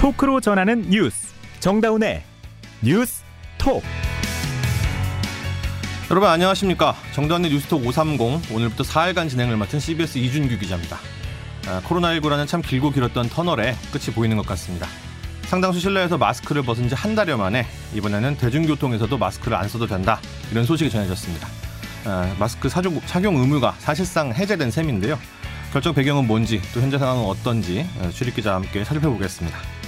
토크로 전하는 뉴스. 정다운의 뉴스 톡. 여러분 안녕하십니까? 정다운의 뉴스톡 530 오늘부터 4일간 진행을 맡은 CBS 이준규 기자입니다. 아, 코로나19라는 참 길고 길었던 터널에 끝이 보이는 것 같습니다. 상당수 실내에서 마스크를 벗은 지 한 달여 만에 이번에는 대중교통에서도 마스크를 안 써도 된다. 이런 소식이 전해졌습니다. 아, 마스크 사종, 착용 의무가 사실상 해제된 셈인데요. 결정 배경은 뭔지 또 현재 상황은 어떤지 어, 출입 기자와 함께 살펴보겠습니다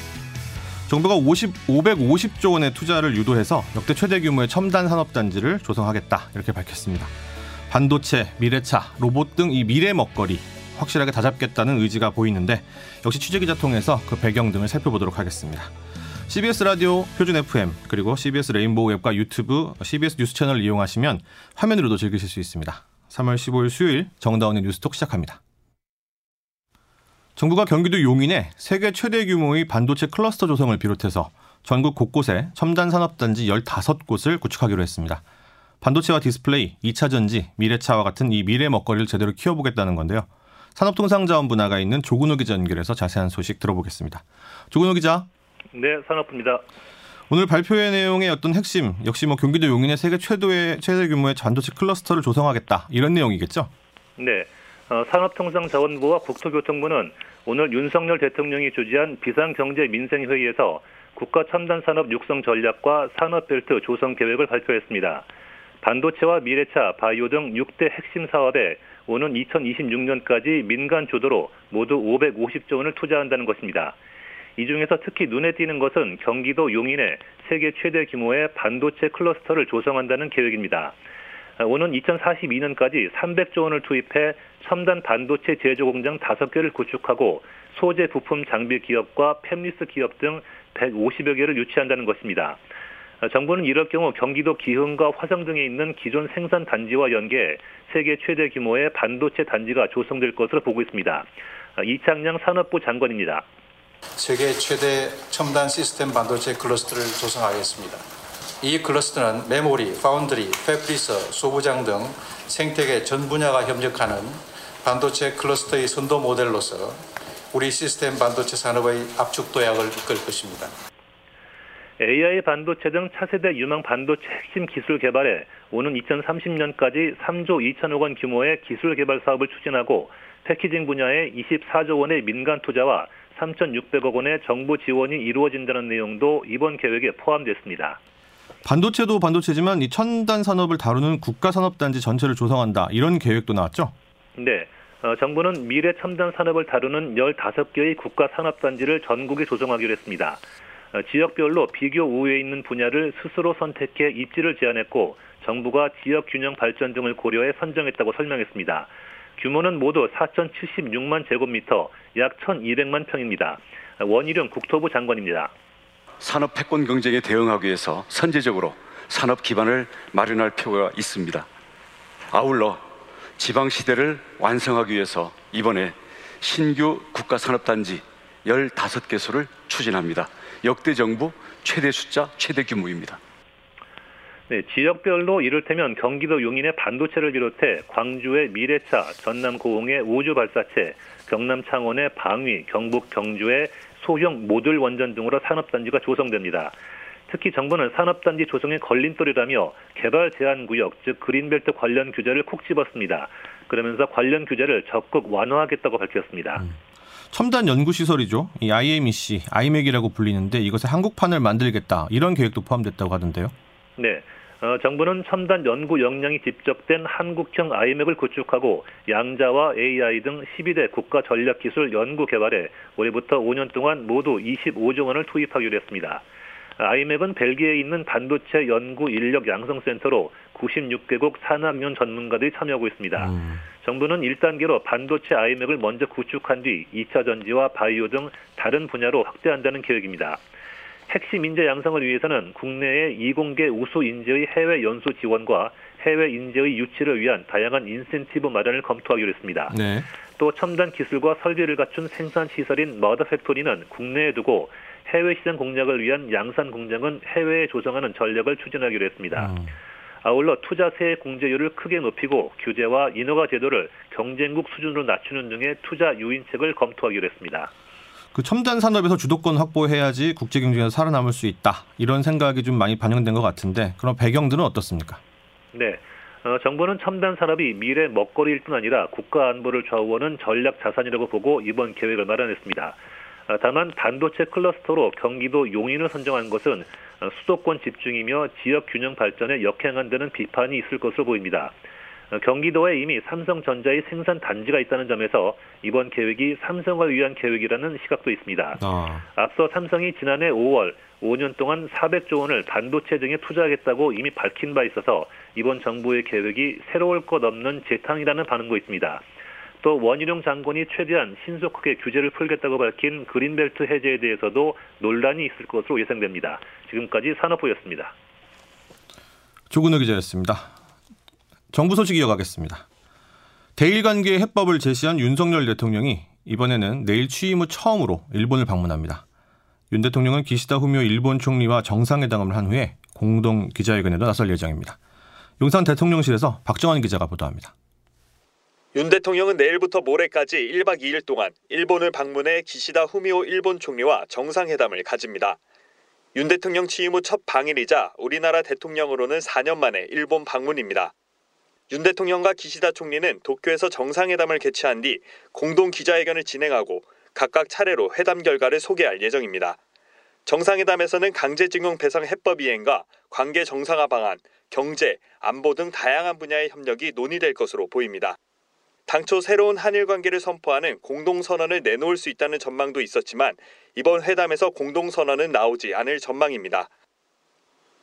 정부가 50, 550조 원의 투자를 유도해서 역대 최대 규모의 첨단 산업단지를 조성하겠다 이렇게 밝혔습니다. 반도체, 미래차, 로봇 등 이 미래 먹거리 확실하게 다잡겠다는 의지가 보이는데 역시 취재기자 통해서 그 배경 등을 살펴보도록 하겠습니다. CBS 라디오 표준 FM 그리고 CBS 레인보우 앱과 유튜브 CBS 뉴스 채널을 이용하시면 화면으로도 즐기실 수 있습니다. 3월 15일 수요일 정다운의 뉴스톡 시작합니다. 정부가 경기도 용인에 세계 최대 규모의 반도체 클러스터 조성을 비롯해서 전국 곳곳에 첨단 산업단지 15곳을 구축하기로 했습니다. 반도체와 디스플레이, 2차 전지, 미래차와 같은 이 미래 먹거리를 제대로 키워보겠다는 건데요. 산업통상자원부 나가 있는 조근호 기자 연결해서 자세한 소식 들어보겠습니다. 조근호 기자. 네, 산업부입니다. 오늘 발표의 내용의 어떤 핵심 역시 뭐 경기도 용인에 세계 최도의 최대 규모의 반도체 클러스터를 조성하겠다 이런 내용이겠죠? 네. 어, 산업통상자원부와 국토교통부는 오늘 윤석열 대통령이 주재한 비상경제민생회의에서 국가 첨단 산업 육성 전략과 산업벨트 조성 계획을 발표했습니다. 반도체와 미래차, 바이오 등 6대 핵심 사업에 오는 2026년까지 민간 주도로 모두 550조 원을 투자한다는 것입니다. 이 중에서 특히 눈에 띄는 것은 경기도 용인에 세계 최대 규모의 반도체 클러스터를 조성한다는 계획입니다. 오는 2042년까지 300조 원을 투입해 첨단 반도체 제조 공장 5개를 구축하고 소재 부품 장비 기업과 팹리스 기업 등 150여 개를 유치한다는 것입니다. 정부는 이럴 경우 경기도 기흥과 화성 등에 있는 기존 생산 단지와 연계 세계 최대 규모의 반도체 단지가 조성될 것으로 보고 있습니다. 이창양 산업부 장관입니다. 세계 최대 첨단 시스템 반도체 클러스터를 조성하겠습니다. 이 클러스터는 메모리, 파운드리, 팹리스, 소부장 등 생태계 전 분야가 협력하는 반도체 클러스터의 선도 모델로서 우리 시스템 반도체 산업의 압축 도약을 이끌 것입니다. AI 반도체 등 차세대 유망 반도체 핵심 기술 개발에 오는 2030년까지 3조 2천억 원 규모의 기술 개발 사업을 추진하고 패키징 분야에 24조 원의 민간 투자와 3,600억 원의 정부 지원이 이루어진다는 내용도 이번 계획에 포함됐습니다. 반도체도 반도체지만 이 첨단 산업을 다루는 국가 산업단지 전체를 조성한다 이런 계획도 나왔죠. 네. 어, 정부는 미래 첨단 산업을 다루는 15개의 국가 산업단지를 전국에 조성하기로 했습니다. 어, 지역별로 비교 우위에 있는 분야를 스스로 선택해 입지를 제안했고 정부가 지역 균형 발전 등을 고려해 선정했다고 설명했습니다. 규모는 모두 4,076만 제곱미터, 약 1,200만 평입니다. 원희룡 국토부 장관입니다. 산업 패권 경쟁에 대응하기 위해서 선제적으로 산업 기반을 마련할 필요가 있습니다. 아울러 지방 시대를 완성하기 위해서 이번에 신규 국가 산업단지 15개소를 추진합니다. 역대 정부 최대 숫자, 최대 규모입니다. 네, 지역별로 이를테면 경기도 용인의 반도체를 비롯해 광주의 미래차, 전남 고흥의 우주 발사체, 경남 창원의 방위, 경북 경주의 소형 모듈 원전 등으로 산업단지가 조성됩니다. 특히 정부는 산업단지 조성의 걸림돌이라며 개발 제한 구역, 즉 그린벨트 관련 규제를 콕 집었습니다. 그러면서 관련 규제를 적극 완화하겠다고 밝혔습니다. 음. 첨단 연구시설이죠. 이 IMEC, IMEC이라고 불리는데 이것에 한국판을 만들겠다. 이런 계획도 포함됐다고 하던데요. 네. 어, 정부는 첨단 연구 역량이 집적된 한국형 아이맥을 구축하고 양자와 AI 등 12대 국가 전략 기술 연구 개발에 올해부터 5년 동안 모두 25조 원을 투입하기로 했습니다. 아이맥은 벨기에에 있는 반도체 연구 인력 양성센터로 96개국 산학년 전문가들이 참여하고 있습니다. 음. 정부는 1단계로 반도체 아이맥을 먼저 구축한 뒤 2차 전지와 바이오 등 다른 분야로 확대한다는 계획입니다. 핵심 인재 양성을 위해서는 국내의 이공계 우수 인재의 해외 연수 지원과 해외 인재의 유치를 위한 다양한 인센티브 마련을 검토하기로 했습니다. 네. 또 첨단 기술과 설비를 갖춘 생산 시설인 mother factory는 국내에 두고 해외 시장 공략을 위한 양산 공장은 해외에 조성하는 전략을 추진하기로 했습니다. 음. 아울러 투자세액 공제율을 크게 높이고 규제와 인허가 제도를 경쟁국 수준으로 낮추는 등의 투자 유인책을 검토하기로 했습니다. 그 첨단 산업에서 주도권 확보해야지 국제 경쟁에서 살아남을 수 있다. 이런 생각이 좀 많이 반영된 것 같은데 그런 배경들은 어떻습니까? 네. 어, 정부는 첨단 산업이 미래 먹거리일 뿐 아니라 국가 안보를 좌우하는 전략 자산이라고 보고 이번 계획을 마련했습니다. 어, 다만 반도체 클러스터로 경기도 용인을 선정한 것은 어, 수도권 집중이며 지역 균형 발전에 역행한다는 비판이 있을 것으로 보입니다. 어, 경기도에 이미 삼성전자의 생산 단지가 있다는 점에서 이번 계획이 삼성을 위한 계획이라는 시각도 있습니다. 아, 앞서 삼성이 지난해 5월 5년 동안 400조 원을 반도체 등에 투자하겠다고 이미 밝힌 바 있어서 이번 정부의 계획이 새로울 것 없는 재탕이라는 반응도 있습니다. 또 원희룡 장관이 최대한 신속하게 규제를 풀겠다고 밝힌 그린벨트 해제에 대해서도 논란이 있을 것으로 예상됩니다. 지금까지 산업부였습니다. 조근호 기자였습니다. 정부 소식 이어가겠습니다. 대일 관계 해법을 제시한 윤석열 대통령이 이번에는 내일 취임 후 처음으로 일본을 방문합니다. 윤 대통령은 기시다 후미오 일본 총리와 정상회담을 한 후에 공동 기자회견에도 나설 예정입니다. 용산 대통령실에서 박정환 기자가 보도합니다. 윤 대통령은 내일부터 모레까지 1박 2일 동안 일본을 방문해 기시다 후미오 일본 총리와 정상회담을 가집니다. 윤 대통령 취임 후 첫 방일이자 우리나라 대통령으로는 4년 만에 일본 방문입니다. 윤 대통령과 기시다 총리는 도쿄에서 정상회담을 개최한 뒤 공동 기자회견을 진행하고 각각 차례로 회담 결과를 소개할 예정입니다. 정상회담에서는 강제징용 배상 해법 이행과 관계 정상화 방안, 경제, 안보 등 다양한 분야의 협력이 논의될 것으로 보입니다. 당초 새로운 한일 관계를 선포하는 공동선언을 내놓을 수 있다는 전망도 있었지만 이번 회담에서 공동선언은 나오지 않을 전망입니다.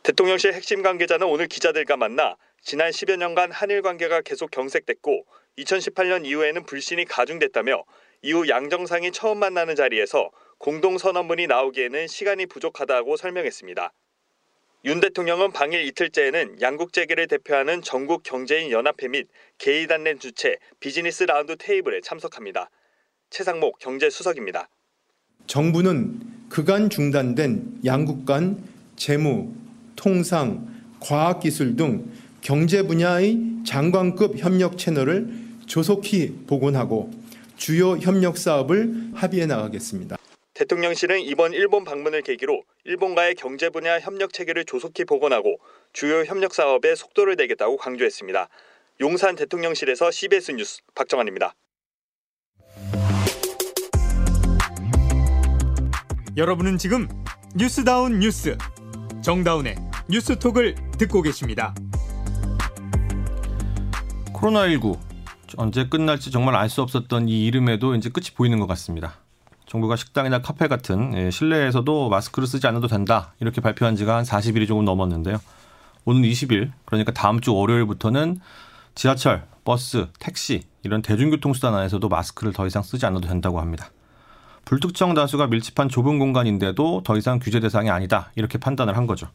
대통령실 핵심 관계자는 오늘 기자들과 만나 지난 10여 년간 한일 관계가 계속 경색됐고 2018년 이후에는 불신이 가중됐다며 이후 양정상이 처음 만나는 자리에서 공동선언문이 나오기에는 시간이 부족하다고 설명했습니다. 윤 대통령은 방일 이틀째에는 양국 재계를 대표하는 전국 경제인 연합회 및 게이단렌 주최 비즈니스 라운드 테이블에 참석합니다. 최상목 경제수석입니다. 정부는 그간 중단된 양국 간 재무, 통상, 과학기술 등 경제 분야의 장관급 협력 채널을 조속히 복원하고 주요 협력 사업을 합의해 나가겠습니다. 대통령실은 이번 일본 방문을 계기로 일본과의 경제 분야 협력 체계를 조속히 복원하고 주요 협력 사업에 속도를 내겠다고 강조했습니다. 용산 대통령실에서 CBS 뉴스 박정환입니다. 여러분은 지금 뉴스다운 뉴스 정다운의 뉴스톡을 듣고 계십니다. 코로나19 언제 끝날지 정말 알 수 없었던 이 이름에도 이제 끝이 보이는 것 같습니다. 정부가 식당이나 카페 같은 예, 실내에서도 마스크를 쓰지 않아도 된다 이렇게 발표한 지가 한 40일이 조금 넘었는데요. 오는 20일 그러니까 다음 주 월요일부터는 지하철, 버스, 택시 이런 대중교통 수단 안에서도 마스크를 더 이상 쓰지 않아도 된다고 합니다. 불특정 다수가 밀집한 좁은 공간인데도 더 이상 규제 대상이 아니다 이렇게 판단을 한 거죠.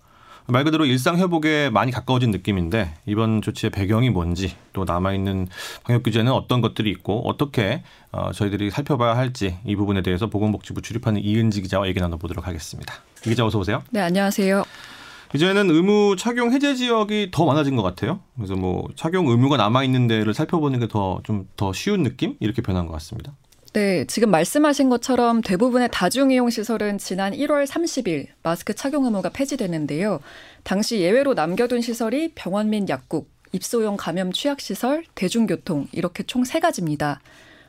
말 그대로 일상 회복에 많이 가까워진 느낌인데 이번 조치의 배경이 뭔지 또 남아 있는 방역 규제는 어떤 것들이 있고 어떻게 어, 저희들이 살펴봐야 할지 이 부분에 대해서 보건복지부 출입하는 이은지 기자와 얘기 나눠보도록 하겠습니다. 이 기자 어서 오세요. 네, 안녕하세요. 이제는 의무 착용 해제 지역이 더 많아진 것 같아요. 그래서 뭐 착용 의무가 남아 있는 데를 살펴보는 게 더 좀더 쉬운 느낌 이렇게 변한 것 같습니다. 네, 지금 말씀하신 것처럼 대부분의 다중이용 시설은 지난 1월 30일 마스크 착용 의무가 폐지됐는데요. 당시 예외로 남겨둔 시설이 병원 및 약국, 입소용 감염 취약 시설, 대중교통 이렇게 총세 가지입니다.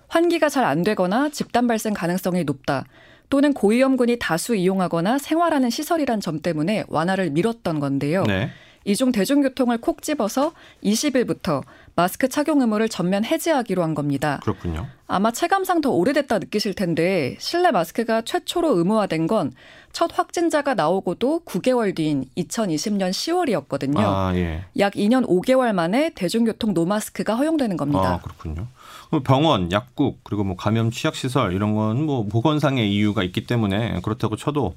환기가 잘 안 되거나 집단 발생 가능성이 높다. 또는 고위험군이 다수 이용하거나 생활하는 시설이란 점 때문에 완화를 미뤘던 건데요. 네. 이중 대중교통을 콕 집어서 20일부터 마스크 착용 의무를 전면 해제하기로 한 겁니다. 그렇군요. 아마 체감상 더 오래됐다 느끼실 텐데 실내 마스크가 최초로 의무화된 건 첫 확진자가 나오고도 9개월 뒤인 2020년 10월이었거든요. 아 예. 약 2년 5개월 만에 대중교통 노마스크가 허용되는 겁니다. 아, 그렇군요. 그럼 병원, 약국, 그리고 뭐 감염 취약 시설 이런 건 뭐 보건상의 이유가 있기 때문에 그렇다고 쳐도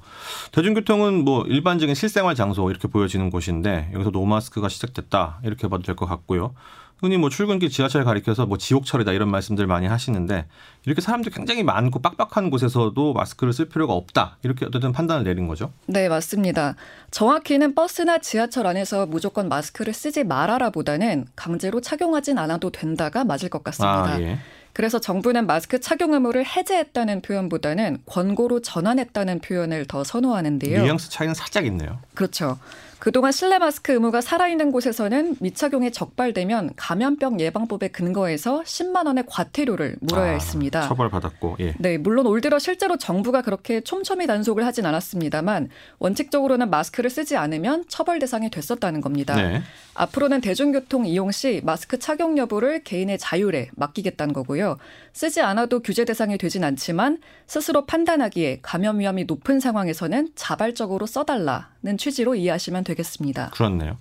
대중교통은 뭐 일반적인 실생활 장소 이렇게 보여지는 곳인데 여기서 노마스크가 시작됐다 이렇게 봐도 될 것 같고요. 흔히 뭐 출근길 지하철 가리켜서 뭐 지옥철이다 이런 말씀들 많이 하시는데 이렇게 사람들 굉장히 많고 빡빡한 곳에서도 마스크를 쓸 필요가 없다 이렇게 어쨌든 판단을 내린 거죠. 네, 맞습니다. 정확히는 버스나 지하철 안에서 무조건 마스크를 쓰지 말아라보다는 강제로 착용하진 않아도 된다가 맞을 것 같습니다. 아 예. 그래서 정부는 마스크 착용 의무를 해제했다는 표현보다는 권고로 전환했다는 표현을 더 선호하는데요. 뉘앙스 차이는 살짝 있네요. 그렇죠. 그동안 실내 마스크 의무가 살아있는 곳에서는 미착용이 적발되면 감염병 예방법에 근거해서 10만 원의 과태료를 물어야 아, 했습니다. 처벌받았고. 예. 네, 물론 올 들어 실제로 정부가 그렇게 촘촘히 단속을 하진 않았습니다만 원칙적으로는 마스크를 쓰지 않으면 처벌 대상이 됐었다는 겁니다. 네. 앞으로는 대중교통 이용 시 마스크 착용 여부를 개인의 자율에 맡기겠다는 거고요. 쓰지 않아도 규제 대상이 되진 않지만 스스로 판단하기에 감염 위험이 높은 상황에서는 자발적으로 써달라는 취지로 이해하시면 되겠습니다. 그렇네요.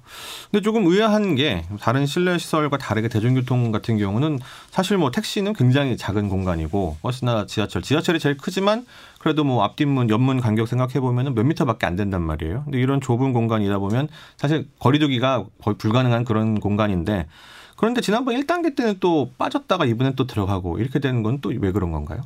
근데 조금 의아한 게 다른 실내 시설과 다르게 대중교통 같은 경우는 사실 뭐 택시는 굉장히 작은 공간이고 버스나 지하철, 지하철이 제일 크지만 그래도 뭐 앞뒷문, 옆문 간격 생각해 보면은 몇 미터밖에 안 된단 말이에요. 근데 이런 좁은 공간이다 보면 사실 거리두기가 거의 불가능한 그런 공간인데 그런데 지난번 1단계 때는 또 빠졌다가 이번엔 또 들어가고 이렇게 되는 건 또 왜 그런 건가요?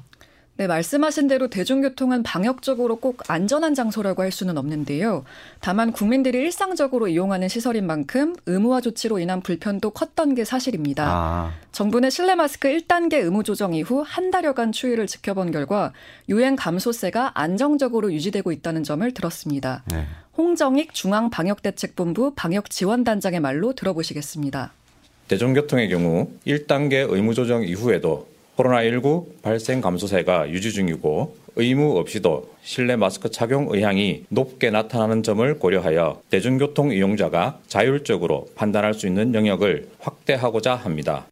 네, 말씀하신 대로 대중교통은 방역적으로 꼭 안전한 장소라고 할 수는 없는데요. 다만 국민들이 일상적으로 이용하는 시설인 만큼 의무화 조치로 인한 불편도 컸던 게 사실입니다. 아, 정부는 실내 마스크 1단계 의무 조정 이후 한 달여간 추이를 지켜본 결과 유행 감소세가 안정적으로 유지되고 있다는 점을 들었습니다. 네. 홍정익 중앙방역대책본부 방역지원단장의 말로 들어보시겠습니다. 대중교통의 경우 1단계 의무 조정 이후에도 코로나19 발생 감소세가 유지 중이고 의무 없이도 실내 마스크 착용 의향이 높게 나타나는 점을 고려하여 대중교통 이용자가 자율적으로 판단할 수 있는 영역을 확대하고자 합니다.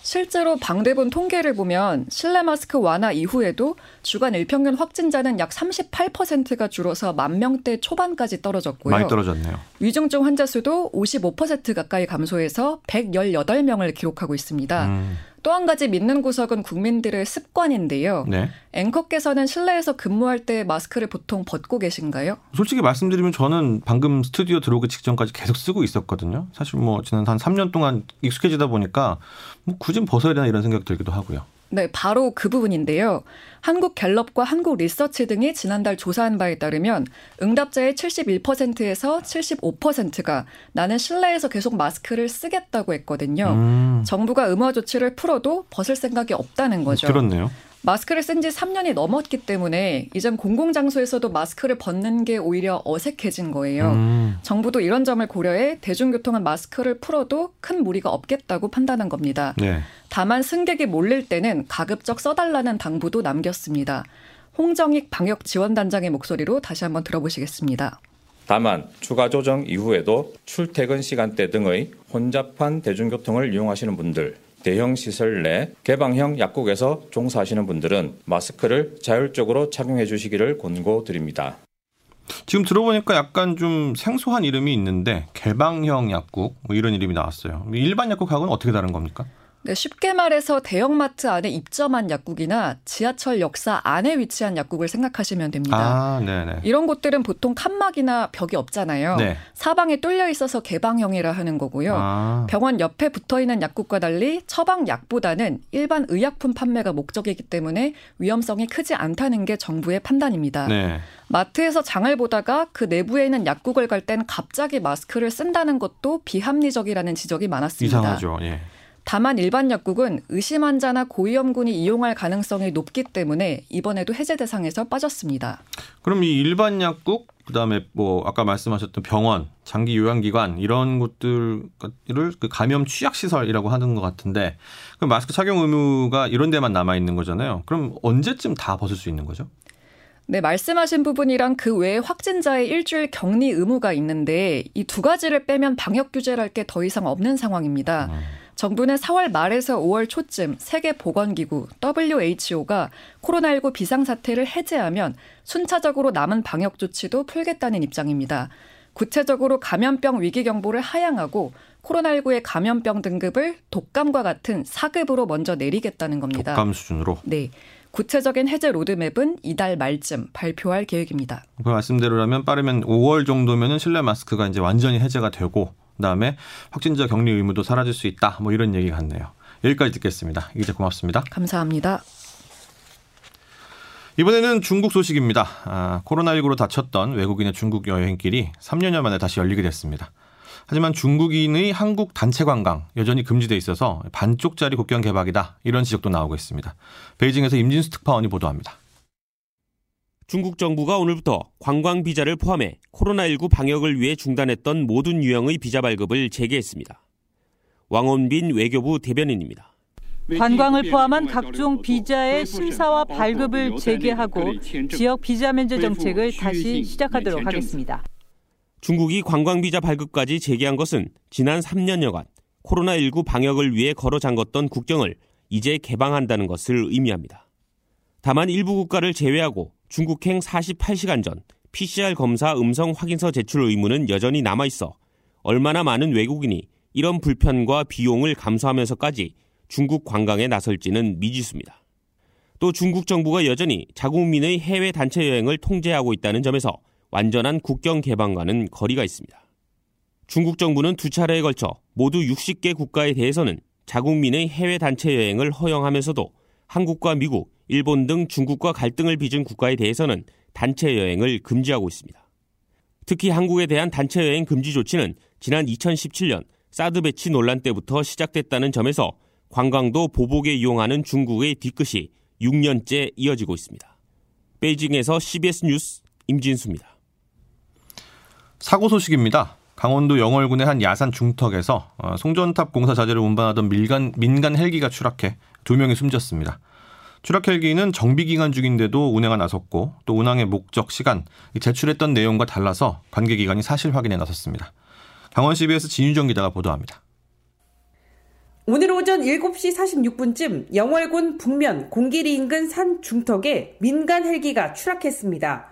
실제로 방대본 통계를 보면 실내 마스크 완화 이후에도 주간 일평균 확진자는 약 38%가 줄어서 만 명대 초반까지 떨어졌고요. 많이 떨어졌네요. 위중증 환자 수도 55% 가까이 감소해서 118명을 기록하고 있습니다. 음, 또 한 가지 믿는 구석은 국민들의 습관인데요. 네. 앵커께서는 실내에서 근무할 때 마스크를 보통 벗고 계신가요? 솔직히 말씀드리면 저는 방금 스튜디오 들어오기 직전까지 계속 쓰고 있었거든요. 사실 뭐 지난 한 3년 동안 익숙해지다 보니까 뭐 굳이 벗어야 되나 이런 생각 들기도 하고요. 네, 바로 그 부분인데요. 한국 갤럽과 한국 리서치 등이 지난달 조사한 바에 따르면 응답자의 71%에서 75%가 나는 실내에서 계속 마스크를 쓰겠다고 했거든요. 음, 정부가 의무화 조치를 풀어도 벗을 생각이 없다는 거죠. 그렇네요. 마스크를 쓴 지 3년이 넘었기 때문에 이젠 공공장소에서도 마스크를 벗는 게 오히려 어색해진 거예요. 음, 정부도 이런 점을 고려해 대중교통은 마스크를 풀어도 큰 무리가 없겠다고 판단한 겁니다. 네. 다만 승객이 몰릴 때는 가급적 써달라는 당부도 남겼습니다. 홍정익 방역지원단장의 목소리로 다시 한번 들어보시겠습니다. 다만 추가 조정 이후에도 출퇴근 시간대 등의 혼잡한 대중교통을 이용하시는 분들, 대형 시설 내 개방형 약국에서 종사하시는 분들은 마스크를 자율적으로 착용해 주시기를 권고드립니다. 지금 들어보니까 약간 좀 생소한 이름이 있는데 개방형 약국 뭐 이런 이름이 나왔어요. 일반 약국하고는 어떻게 다른 겁니까? 네, 쉽게 말해서 대형마트 안에 입점한 약국이나 지하철 역사 안에 위치한 약국을 생각하시면 됩니다. 아. 이런 곳들은 보통 칸막이나 벽이 없잖아요. 네. 사방에 뚫려 있어서 개방형이라 하는 거고요. 아, 병원 옆에 붙어 있는 약국과 달리 처방 약보다는 일반 의약품 판매가 목적이기 때문에 위험성이 크지 않다는 게 정부의 판단입니다. 네. 마트에서 장을 보다가 그 내부에 있는 약국을 갈 땐 갑자기 마스크를 쓴다는 것도 비합리적이라는 지적이 많았습니다. 이상하죠. 예. 다만 일반 약국은 의심 환자나 고위험군이 이용할 가능성이 높기 때문에 이번에도 해제 대상에서 빠졌습니다. 그럼 이 일반 약국 그다음에 뭐 아까 말씀하셨던 병원, 장기 요양기관 이런 곳들을 그 감염 취약 시설이라고 하는 것 같은데 그 마스크 착용 의무가 이런 데만 남아 있는 거잖아요. 그럼 언제쯤 다 벗을 수 있는 거죠? 네, 말씀하신 부분이랑 그 외에 확진자의 일주일 격리 의무가 있는데 이 두 가지를 빼면 방역 규제를 할게더 이상 없는 상황입니다. 정부는 4월 말에서 5월 초쯤 세계보건기구 WHO가 코로나19 비상사태를 해제하면 순차적으로 남은 방역 조치도 풀겠다는 입장입니다. 구체적으로 감염병 위기 경보를 하향하고 코로나19의 감염병 등급을 독감과 같은 4급으로 먼저 내리겠다는 겁니다. 독감 수준으로. 네. 구체적인 해제 로드맵은 이달 말쯤 발표할 계획입니다. 그 말씀대로라면 빠르면 5월 정도면은 실내 마스크가 이제 완전히 해제가 되고 그다음에 확진자 격리 의무도 사라질 수 있다. 뭐 이런 얘기 같네요. 여기까지 듣겠습니다. 이제 고맙습니다. 감사합니다. 이번에는 중국 소식입니다. 아, 코로나19로 다쳤던 외국인의 중국 여행길이 3년여 만에 다시 열리게 됐습니다. 하지만 중국인의 한국 단체 관광 여전히 금지돼 있어서 반쪽짜리 국경 개방이다 이런 지적도 나오고 있습니다. 베이징에서 임진수 특파원이 보도합니다. 중국 정부가 오늘부터 관광 비자를 포함해 코로나19 방역을 위해 중단했던 모든 유형의 비자 발급을 재개했습니다. 왕원빈 외교부 대변인입니다. 관광을 포함한 각종 비자의 심사와 발급을 재개하고 지역 비자 면제 정책을 다시 시작하도록 하겠습니다. 중국이 관광 비자 발급까지 재개한 것은 지난 3년여간 코로나19 방역을 위해 걸어 잠궜던 국경을 이제 개방한다는 것을 의미합니다. 다만 일부 국가를 제외하고 중국행 48시간 전 PCR 검사 음성 확인서 제출 의무는 여전히 남아 있어 얼마나 많은 외국인이 이런 불편과 비용을 감수하면서까지 중국 관광에 나설지는 미지수입니다. 또 중국 정부가 여전히 자국민의 해외 단체 여행을 통제하고 있다는 점에서 완전한 국경 개방과는 거리가 있습니다. 중국 정부는 두 차례에 걸쳐 모두 60개 국가에 대해서는 자국민의 해외 단체 여행을 허용하면서도 한국과 미국, 일본 등 중국과 갈등을 빚은 국가에 대해서는 단체 여행을 금지하고 있습니다. 특히 한국에 대한 단체 여행 금지 조치는 지난 2017년 사드 배치 논란 때부터 시작됐다는 점에서 관광도 보복에 이용하는 중국의 뒤끝이 6년째 이어지고 있습니다. 베이징에서 CBS 뉴스 임진수입니다. 사고 소식입니다. 강원도 영월군의 한 야산 중턱에서 어, 송전탑 공사 자재를 운반하던 민간, 민간 헬기가 추락해 두 명이 숨졌습니다. 추락 헬기는 정비 기간 중인데도 운행에 나섰고 또 운항의 목적, 시간, 제출했던 내용과 달라서 관계 기관이 사실 확인에 나섰습니다. 강원 CBS 진유정 기자가 보도합니다. 오늘 오전 7시 46분쯤 영월군 북면 공길이 인근 산 중턱에 민간 헬기가 추락했습니다.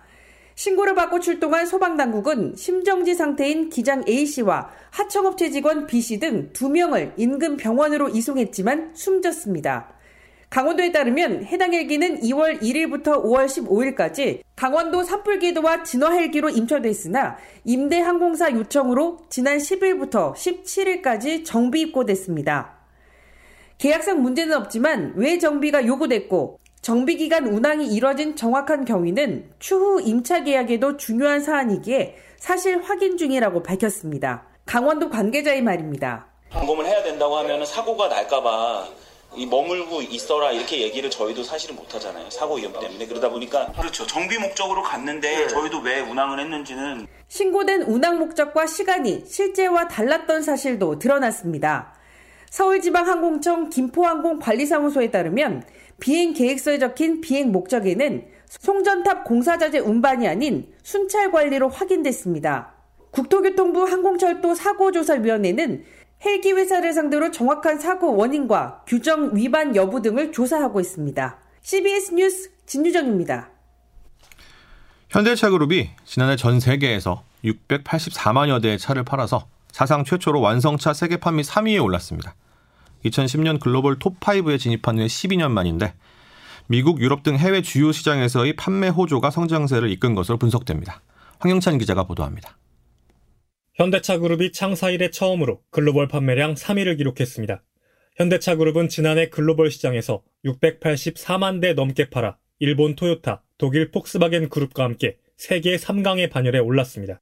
신고를 받고 출동한 소방당국은 심정지 상태인 기장 A씨와 하청업체 직원 B씨 등 2명을 인근 병원으로 이송했지만 숨졌습니다. 강원도에 따르면 해당 헬기는 2월 1일부터 5월 15일까지 강원도 삿불기도와 진화헬기로 임철됐으나 임대항공사 요청으로 지난 10일부터 17일까지 정비 입고됐습니다. 계약상 문제는 없지만 왜 정비가 요구됐고 정비기간 운항이 이뤄진 정확한 경위는 추후 임차 계약에도 중요한 사안이기에 사실 확인 중이라고 밝혔습니다. 강원도 관계자의 말입니다. 점검을 해야 된다고 하면 사고가 날까봐 이 머물고 있어라 이렇게 얘기를 저희도 사실은 못 하잖아요. 사고 위험 때문에. 그러다 보니까 그렇죠. 정비 목적으로 갔는데 네. 저희도 왜 운항을 했는지는 신고된 운항 목적과 시간이 실제와 달랐던 사실도 드러났습니다. 서울지방항공청 김포항공관리사무소에 따르면 비행 계획서에 적힌 비행 목적에는 송전탑 공사자재 운반이 아닌 순찰 관리로 확인됐습니다. 국토교통부 항공철도 사고조사위원회는 헬기 회사를 상대로 정확한 사고 원인과 규정 위반 여부 등을 조사하고 있습니다. CBS 뉴스 진유정입니다. 현대차 그룹이 지난해 전 세계에서 684만여 대의 차를 팔아서 사상 최초로 완성차 세계 판매 3위에 올랐습니다. 2010년 글로벌 톱5에 진입한 후에 12년 만인데 미국, 유럽 등 해외 주요 시장에서의 판매 호조가 성장세를 이끈 것으로 분석됩니다. 황영찬 기자가 보도합니다. 현대차 그룹이 창사 이래 처음으로 글로벌 판매량 3위를 기록했습니다. 현대차 그룹은 지난해 글로벌 시장에서 684만 대 넘게 팔아 일본 토요타, 독일 폭스바겐 그룹과 함께 세계 3강의 반열에 올랐습니다.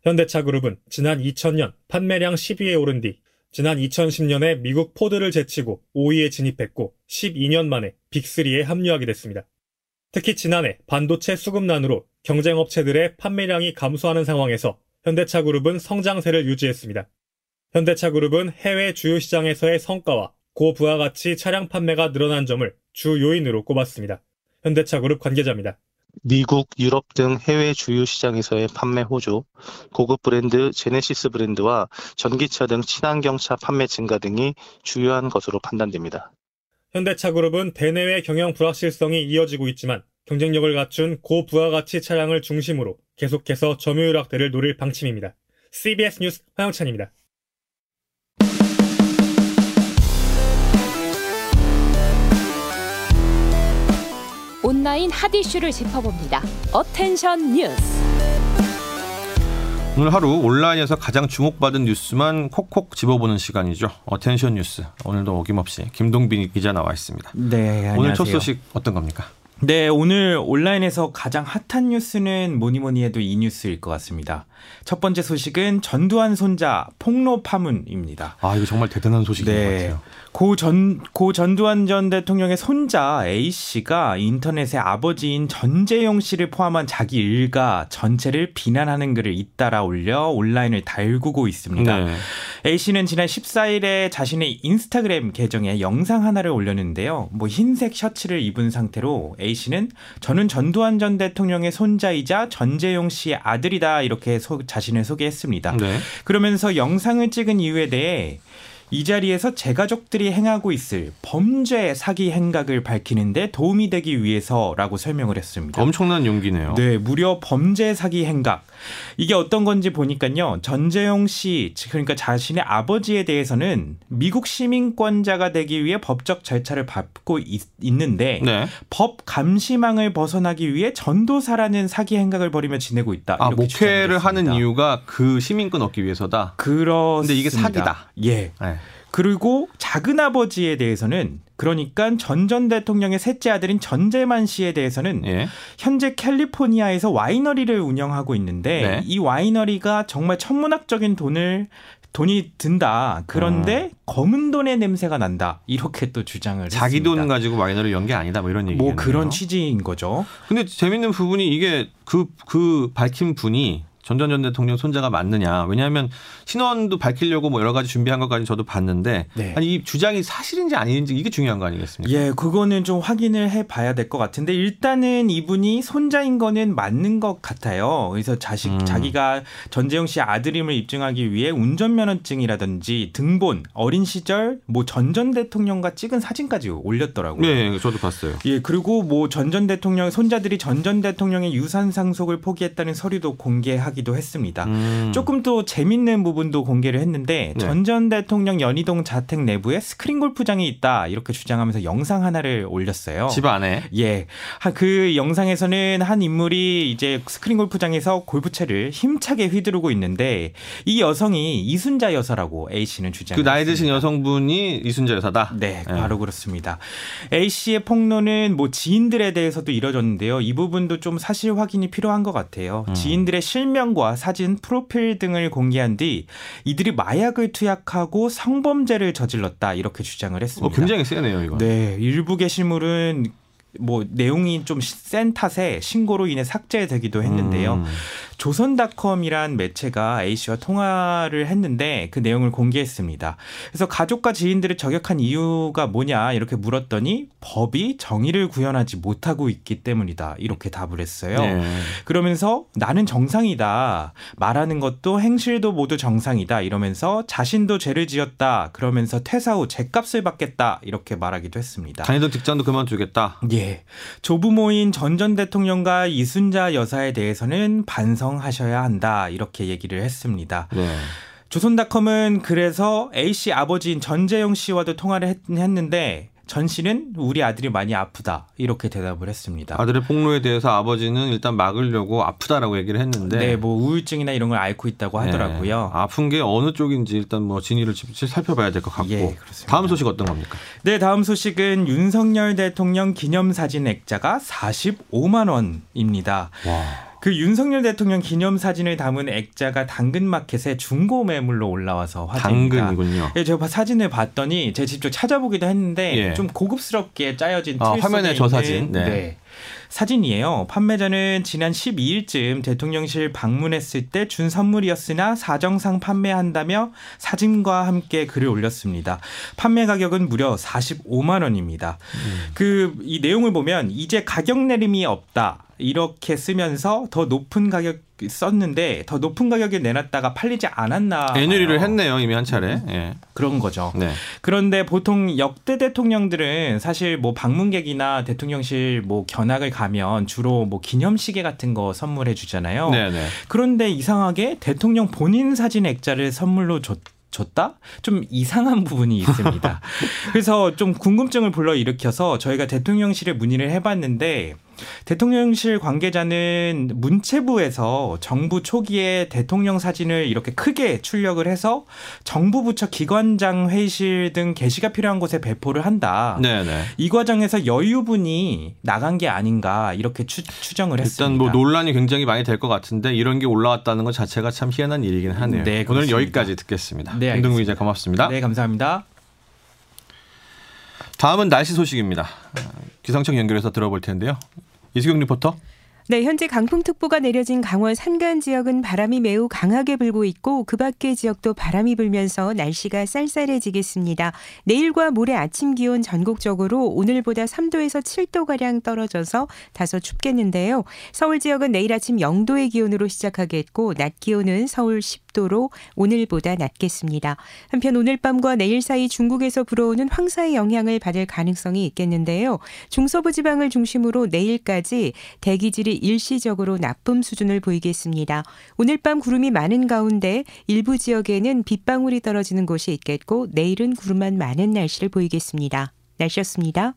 현대차 그룹은 지난 2000년 판매량 10위에 오른 뒤 지난 2010년에 미국 포드를 제치고 5위에 진입했고 12년 만에 빅3에 합류하게 됐습니다. 특히 지난해 반도체 수급난으로 경쟁업체들의 판매량이 감소하는 상황에서 현대차 그룹은 성장세를 유지했습니다. 현대차 그룹은 해외 주요 시장에서의 성과와 고부가가치 차량 판매가 늘어난 점을 주 요인으로 꼽았습니다. 현대차 그룹 관계자입니다. 미국, 유럽 등 해외 주요 시장에서의 판매 호조, 고급 브랜드 제네시스 브랜드와 전기차 등 친환경차 판매 증가 등이 주요한 것으로 판단됩니다. 현대차 그룹은 대내외 경영 불확실성이 이어지고 있지만 경쟁력을 갖춘 고부가가치 차량을 중심으로 계속해서 점유율 확대를 노릴 방침입니다. CBS 뉴스 화영찬입니다. 온라인 핫 이슈를 짚어봅니다. 어텐션 뉴스. 오늘 하루 온라인에서 가장 주목받은 뉴스만 콕콕 집어보는 시간이죠. Attention 뉴스. 오늘도 어김없이 김동빈 기자 나와 있습니다. 네, 안녕하세요. 오늘 첫 소식 어떤 겁니까? 네, 오늘 온라인에서 가장 핫한 뉴스는 뭐니 뭐니 해도 이 뉴스일 것 같습니다. 첫 번째 소식은 전두환 손자 폭로 파문입니다. 아, 이거 정말 대단한 소식인 네. 것 같아요. 고 전, 고 전두환 전 대통령의 손자 A씨가 인터넷에 아버지인 전재용 씨를 포함한 자기 일가 전체를 비난하는 글을 잇따라 올려 온라인을 달구고 있습니다. 네. A씨는 지난 14일에 자신의 인스타그램 계정에 영상 하나를 올렸는데요. 뭐 흰색 셔츠를 입은 상태로 A씨는 저는 전두환 전 대통령의 손자이자 전재용 씨의 아들이다 이렇게 소, 자신을 소개했습니다. 네. 그러면서 영상을 찍은 이유에 대해 이 자리에서 제 가족들이 행하고 있을 범죄 사기 행각을 밝히는데 도움이 되기 위해서라고 설명을 했습니다. 엄청난 용기네요. 네, 무려 범죄 사기 행각. 이게 어떤 건지 보니까요. 전재용 씨, 그러니까 자신의 아버지에 대해서는 미국 시민권자가 되기 위해 법적 절차를 밟고 있, 는데 네. 법 감시망을 벗어나기 위해 전도사라는 사기 행각을 벌이며 지내고 있다. 아, 목회를 하는 이유가 그 시민권 얻기 위해서다. 근데 이게 사기다. 예. 네. 그리고 작은 아버지에 대해서는 그러니까 전전 대통령의 셋째 아들인 전재만 씨에 대해서는 예. 현재 캘리포니아에서 와이너리를 운영하고 있는데 네. 이 와이너리가 정말 천문학적인 돈을 돈이 든다. 그런데 어. 검은 돈의 냄새가 난다. 이렇게 또 주장을 자기 했습니다. 돈 가지고 와이너리 연게 아니다. 뭐 이런 얘기. 뭐 그런 취지인 거죠. 근데 재밌는 부분이 이게 그그 그 밝힌 분이 전 전 대통령 손자가 맞느냐. 왜냐하면 신원도 밝히려고 뭐 여러 가지 준비한 것까지 저도 봤는데 네. 아니 이 주장이 사실인지 아닌지 이게 중요한 거 아니겠습니까? 예, 그거는 좀 확인을 해 봐야 될 것 같은데 일단은 이분이 손자인 거는 맞는 것 같아요. 그래서 자식 음. 자기가 전재용 씨 아들임을 입증하기 위해 운전면허증이라든지 등본, 어린 시절 뭐 전전 대통령과 찍은 사진까지 올렸더라고요. 네, 저도 봤어요. 예, 그리고 뭐 전전 대통령 손자들이 전전 대통령의 유산 상속을 포기했다는 서류도 공개하 기도 했습니다. 음. 조금 또 재밌는 부분 부분도 공개를 했는데 네. 전전 대통령 연희동 자택 내부에 스크린 골프장이 있다 이렇게 주장하면서 영상 하나를 올렸어요. 집 안에. 예. 그 영상에서는 한 인물이 이제 스크린 골프장에서 골프채를 힘차게 휘두르고 있는데 이 여성이 이순자 여사라고 A 씨는 주장그 나이 드신 여성분이 이순자 여사다. 네, 네, 바로 그렇습니다. A 씨의 폭로는 뭐 지인들에 대해서도 이뤄졌는데요. 이 부분도 좀 사실 확인이 필요한 것 같아요. 음. 지인들의 실명 과 사진, 프로필 등을 공개한 뒤 이들이 마약을 투약하고 성범죄를 저질렀다 이렇게 주장을 했습니다. 어, 굉장히 세네요, 이거. 네, 일부 게시물은 뭐 내용이 좀 센 탓에 신고로 인해 삭제되기도 했는데요. 음. 조선닷컴이란 매체가 A 씨와 통화를 했는데 그 내용을 공개했습니다. 그래서 가족과 지인들을 저격한 이유가 뭐냐 이렇게 물었더니 법이 정의를 구현하지 못하고 있기 때문이다 이렇게 답을 했어요. 네. 그러면서 나는 정상이다 말하는 것도 행실도 모두 정상이다 이러면서 자신도 죄를 지었다 그러면서 퇴사 후 죄값을 받겠다 이렇게 말하기도 했습니다. 다니던 직장도 그만두겠다. 예. 조부모인 전 전 대통령과 이순자 여사에 대해서는 반성 반성하셔야 한다 이렇게 얘기를 했습니다. 네. 조선닷컴은 그래서 A 씨 아버지인 전재용 씨와도 통화를 했, 했는데 전 씨는 우리 아들이 많이 아프다 이렇게 대답을 했습니다. 아들의 폭로에 대해서 아버지는 일단 막으려고 아프다라고 얘기를 했는데, 네, 뭐 우울증이나 이런 걸 앓고 있다고 네. 하더라고요. 네, 아픈 게 어느 쪽인지 일단 뭐 진위를 살펴봐야 될 것 같고. 예, 다음 소식 어떤 겁니까? 네, 다음 소식은 윤석열 대통령 기념사진 액자가 45만 원입니다. 와. 그 윤석열 대통령 기념 사진을 담은 액자가 당근마켓에 중고 매물로 올라와서 화제입니다. 당근이군요. 예, 제가 사진을 봤더니 제가 직접 찾아보기도 했는데 예. 좀 고급스럽게 짜여진 아, 화면에 저 사진. 네. 네. 사진이에요. 판매자는 지난 12일쯤 대통령실 방문했을 때 준 선물이었으나 사정상 판매한다며 사진과 함께 글을 올렸습니다. 판매 가격은 무려 45만 원입니다. 음. 그이 내용을 보면 이제 가격 내림이 없다. 이렇게 쓰면서 더 높은 가격 썼는데 더 높은 가격에 내놨다가 팔리지 않았나. 애누리를 했네요 이미 한 차례. 음, 예. 그런 거죠. 네. 그런데 보통 역대 대통령들은 사실 뭐 방문객이나 대통령실 뭐 견학을 가면 주로 뭐 기념시계 같은 거 선물해 주잖아요. 네네. 네. 그런데 이상하게 대통령 본인 사진 액자를 선물로 줬. 줬다? 좀 이상한 부분이 있습니다. 그래서 좀 궁금증을 불러 일으켜서 저희가 대통령실에 문의를 해봤는데 대통령실 관계자는 문체부에서 정부 초기에 대통령 사진을 이렇게 크게 출력을 해서 정부 부처 기관장 회의실 등 게시가 필요한 곳에 배포를 한다. 네네. 이 과정에서 여유분이 나간 게 아닌가 이렇게 추, 정을 했습니다. 일단 뭐 논란이 굉장히 많이 될 것 같은데 이런 게 올라왔다는 것 자체가 참 희한한 일이긴 하네요. 네, 오늘. 여기까지 듣겠습니다. 네, 알겠습니다. 기자 고맙습니다. 네, 감사합니다. 다음은 날씨 소식입니다. 기상청 연결해서 들어볼 텐데요. 이수경 리포터. 네, 현재 강풍특보가 내려진 강원 산간 지역은 바람이 매우 강하게 불고 있고 그 밖의 지역도 바람이 불면서 날씨가 쌀쌀해지겠습니다. 내일과 모레 아침 기온 전국적으로 오늘보다 3도에서 7도 가량 떨어져서 다소 춥겠는데요. 서울 지역은 내일 아침 0도의 기온으로 시작하겠고 낮 기온은 서울 10도로 오늘보다 낮겠습니다. 한편 오늘 밤과 내일 사이 중국에서 불어오는 황사의 영향을 받을 가능성이 있겠는데요. 중서부 지방을 중심으로 내일까지 대기질이 일시적으로 나쁨 수준을 보이겠습니다. 오늘 밤 구름이 많은 가운데 일부 지역에는 빗방울이 떨어지는 곳이 있겠고 내일은 구름만 많은 날씨를 보이겠습니다. 날씨였습니다.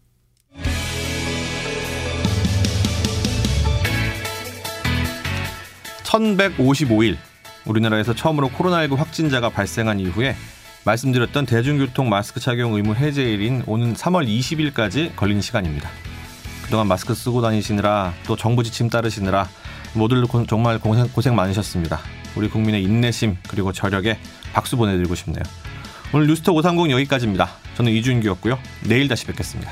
(1155일) 우리나라에서 처음으로 코로나19 확진자가 발생한 이후에 말씀드렸던 대중교통 마스크 착용 의무 해제일인 오는 3월 20일까지 걸린 시간입니다. 그동안 마스크 쓰고 다니시느라 또 정부 지침 따르시느라 모두 고- 정말 고생, 고생 많으셨습니다. 우리 국민의 인내심 그리고 저력에 박수 보내드리고 싶네요. 오늘 뉴스톡 530 여기까지입니다. 저는 이준규였고요. 내일 다시 뵙겠습니다.